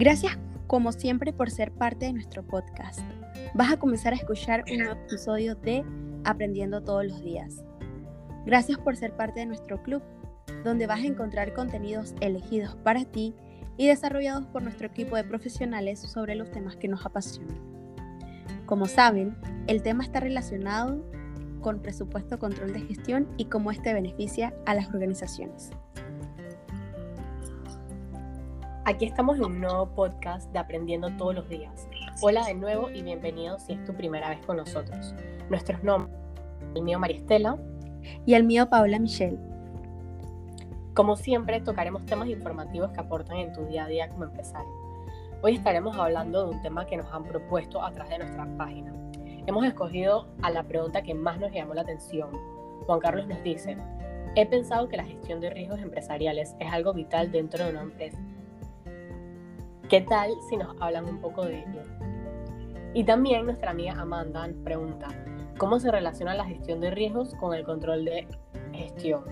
Gracias como siempre por ser parte de nuestro podcast. Vas a comenzar a escuchar un nuevo episodio de Aprendiendo todos los días. Gracias por ser parte de nuestro club, donde vas a encontrar contenidos elegidos para ti y desarrollados por nuestro equipo de profesionales sobre los temas que nos apasionan. Como saben, el tema está relacionado con presupuesto, control de gestión y cómo este beneficia a las organizaciones. Aquí estamos en un nuevo podcast de Aprendiendo todos los días. Hola de nuevo y bienvenidos si es tu primera vez con nosotros. Nuestros nombres, el mío María Estela y el mío Paola Michelle. Como siempre, tocaremos temas informativos que aportan en tu día a día como empresario. Hoy estaremos hablando de un tema que nos han propuesto a través de nuestra página, Hemos escogido a la pregunta que más nos llamó la atención. Juan Carlos nos dice, he pensado que la gestión de riesgos empresariales es algo vital dentro de una empresa. ¿Qué tal si nos hablan un poco de ello? Y también nuestra amiga Amanda nos pregunta, ¿cómo se relaciona la gestión de riesgos con el control de gestión?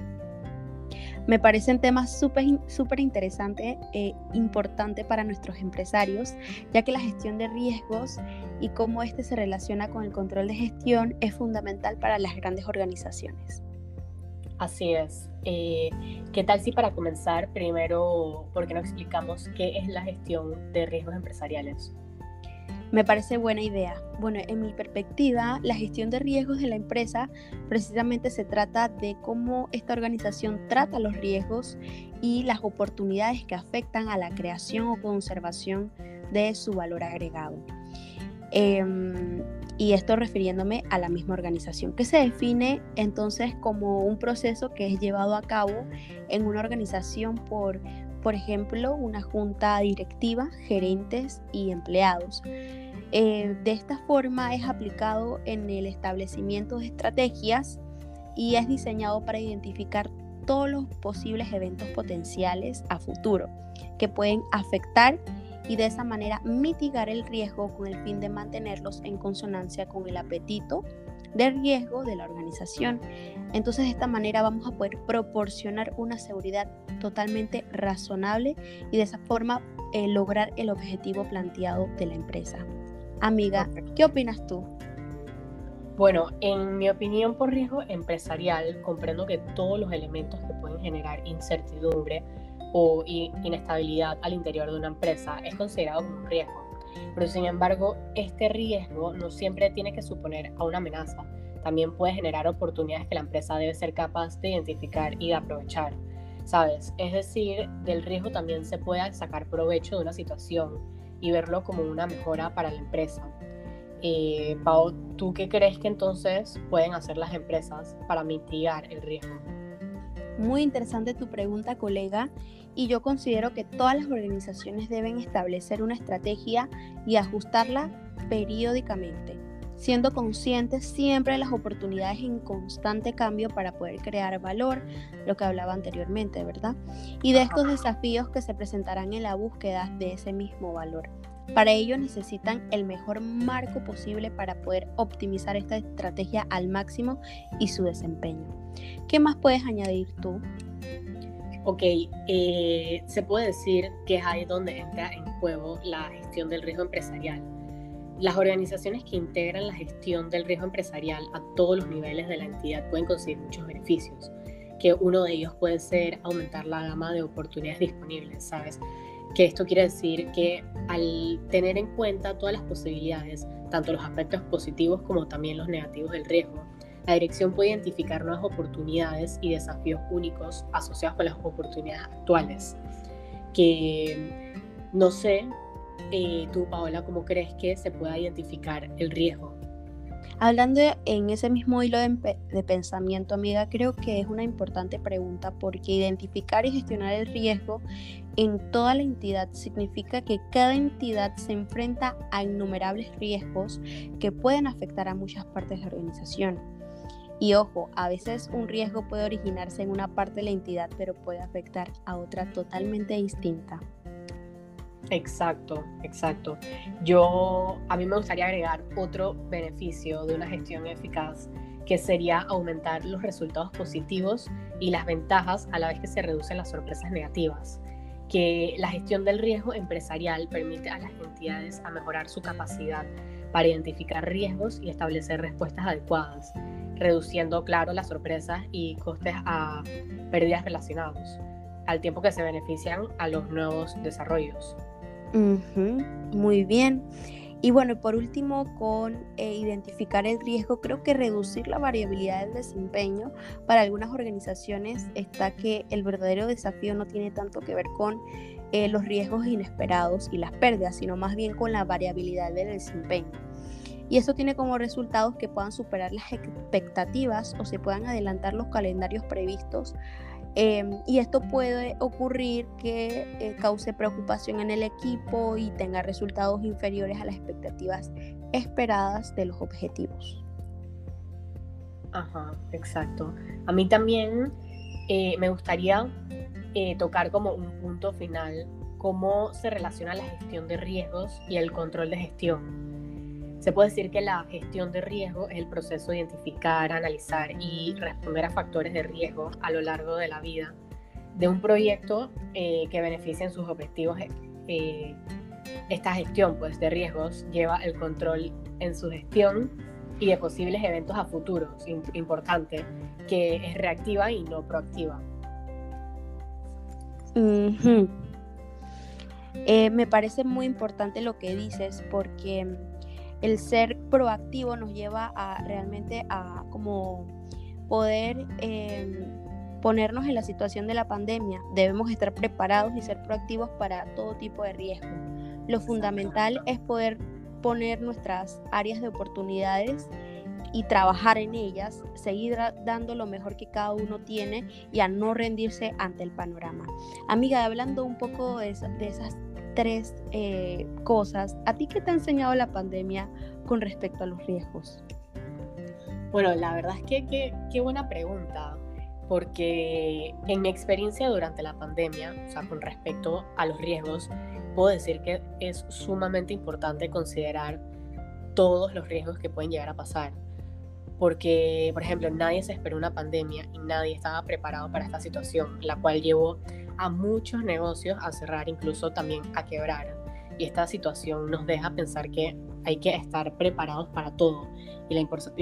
Me parecen temas súper interesantes e importantes para nuestros empresarios, ya que la gestión de riesgos y cómo este se relaciona con el control de gestión es fundamental para las grandes organizaciones. Así es. Eh, ¿Qué tal si para comenzar primero, por qué no explicamos qué es la gestión de riesgos empresariales? Me parece buena idea. Bueno, en mi perspectiva, la gestión de riesgos de la empresa precisamente se trata de cómo esta organización trata los riesgos y las oportunidades que afectan a la creación o conservación de su valor agregado. Em, y esto refiriéndome a la misma organización, que se define entonces como un proceso que es llevado a cabo en una organización por por ejemplo, una junta directiva, gerentes y empleados. Eh, de esta forma es aplicado en el establecimiento de estrategias y es diseñado para identificar todos los posibles eventos potenciales a futuro que pueden afectar y de esa manera mitigar el riesgo con el fin de mantenerlos en consonancia con el apetito de riesgo de la organización. Entonces de esta manera vamos a poder proporcionar una seguridad totalmente razonable y de esa forma eh, lograr el objetivo planteado de la empresa. Amiga, ¿qué opinas tú? Bueno, en mi opinión por riesgo empresarial, comprendo que todos los elementos que pueden generar incertidumbre o inestabilidad al interior de una empresa es considerado como un riesgo pero sin embargo, este riesgo no siempre tiene que suponer a una amenaza. También puede generar oportunidades que la empresa debe ser capaz de identificar y de aprovechar. ¿Sabes? Es decir, del riesgo también se puede sacar provecho de una situación y verlo como una mejora para la empresa. Eh, Pau, ¿tú qué crees que entonces pueden hacer las empresas para mitigar el riesgo? Muy interesante tu pregunta, colega y yo considero que todas las organizaciones deben establecer una estrategia y ajustarla periódicamente, siendo conscientes siempre de las oportunidades en constante cambio para poder crear valor, lo que hablaba anteriormente, ¿verdad? Y de estos desafíos que se presentarán en la búsqueda de ese mismo valor. Para ello necesitan el mejor marco posible para poder optimizar esta estrategia al máximo y su desempeño. ¿Qué más puedes añadir tú? Ok, eh, se puede decir que es ahí donde entra en juego la gestión del riesgo empresarial. Las organizaciones que integran la gestión del riesgo empresarial a todos los niveles de la entidad pueden conseguir muchos beneficios, que uno de ellos puede ser aumentar la gama de oportunidades disponibles, ¿sabes? Que esto quiere decir que al tener en cuenta todas las posibilidades, tanto los aspectos positivos como también los negativos del riesgo, la dirección puede identificar nuevas oportunidades y desafíos únicos asociados con las oportunidades actuales. Que no sé, eh, tú Paola, ¿cómo crees que se pueda identificar el riesgo? Hablando en ese mismo hilo de, pensamiento, amiga, creo que es una importante pregunta porque identificar y gestionar el riesgo en toda la entidad significa que cada entidad se enfrenta a innumerables riesgos que pueden afectar a muchas partes de la organización. Y ojo, a veces un riesgo puede originarse en una parte de la entidad, pero puede afectar a otra totalmente distinta. Exacto, exacto. Yo, a mí me gustaría agregar otro beneficio de una gestión eficaz, que sería aumentar los resultados positivos y las ventajas a la vez que se reducen las sorpresas negativas. que la gestión del riesgo empresarial permite a las entidades a mejorar su capacidad para identificar riesgos y establecer respuestas adecuadas, reduciendo, claro, las sorpresas y costes a pérdidas relacionados, al tiempo que se benefician a los nuevos desarrollos. Muy bien. Y bueno, por último, con eh, identificar el riesgo, creo que reducir la variabilidad del desempeño para algunas organizaciones está que el verdadero desafío no tiene tanto que ver con eh, los riesgos inesperados y las pérdidas, sino más bien con la variabilidad del desempeño. Y esto tiene como resultados que puedan superar las expectativas o se puedan adelantar los calendarios previstos Em, y esto puede ocurrir que eh, cause preocupación en el equipo y tenga resultados inferiores a las expectativas esperadas de los objetivos. Ajá, exacto. A mí también eh, me gustaría eh, tocar como un punto final cómo se relaciona la gestión de riesgos y el control de gestión. Se puede decir que la gestión de riesgo es el proceso de identificar, analizar y responder a factores de riesgo a lo largo de la vida de un proyecto eh, que beneficie en sus objetivos. Eh, esta gestión pues, de riesgos lleva el control en su gestión y de posibles eventos a futuros, importante, que es reactiva y no proactiva. Eh, me parece muy importante lo que dices porque el ser proactivo nos lleva a realmente a como poder em, ponernos en la situación de la pandemia. Debemos estar preparados y ser proactivos para todo tipo de riesgo. Lo fundamental es poder poner nuestras áreas de oportunidades y trabajar en ellas, seguir dando lo mejor que cada uno tiene y a no rendirse ante el panorama. Amiga, hablando un poco de, de esas tres eh, cosas. ¿A ti qué te ha enseñado la pandemia con respecto a los riesgos? Bueno, la verdad es que qué buena pregunta, porque en mi experiencia durante la pandemia, o sea, con respecto a los riesgos, puedo decir que es sumamente importante considerar todos los riesgos que pueden llegar a pasar. Porque, por ejemplo, nadie se esperó una pandemia y nadie estaba preparado para esta situación, la cual llevó a muchos negocios a cerrar, incluso también a quebrar. Y esta situación nos deja pensar que hay que estar preparados para todo y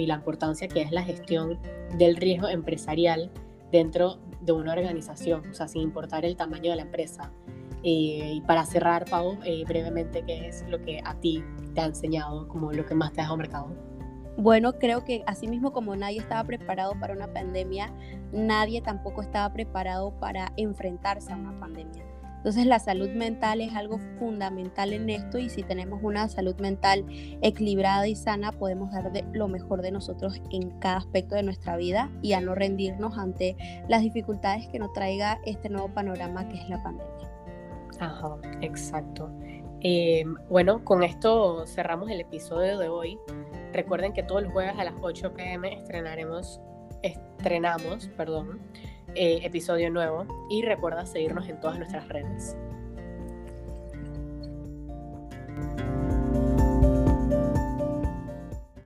la, importancia que es la gestión del riesgo empresarial dentro de una organización, o sea, sin importar el tamaño de la empresa. Y para cerrar, Pau, eh, brevemente, ¿qué es lo que a ti te ha enseñado como lo que más te ha dejado mercado? Bueno, creo que así mismo como nadie estaba preparado para una pandemia, nadie tampoco estaba preparado para enfrentarse a una pandemia. Entonces la salud mental es algo fundamental en esto y si tenemos una salud mental equilibrada y sana podemos dar lo mejor de nosotros en cada aspecto de nuestra vida y a no rendirnos ante las dificultades que nos traiga este nuevo panorama que es la pandemia. Ajá, exacto. Eh, bueno, con esto cerramos el episodio de hoy. Recuerden que todos los jueves a las 8 pm estrenaremos, estrenamos, perdón, eh, episodio nuevo y recuerda seguirnos en todas nuestras redes.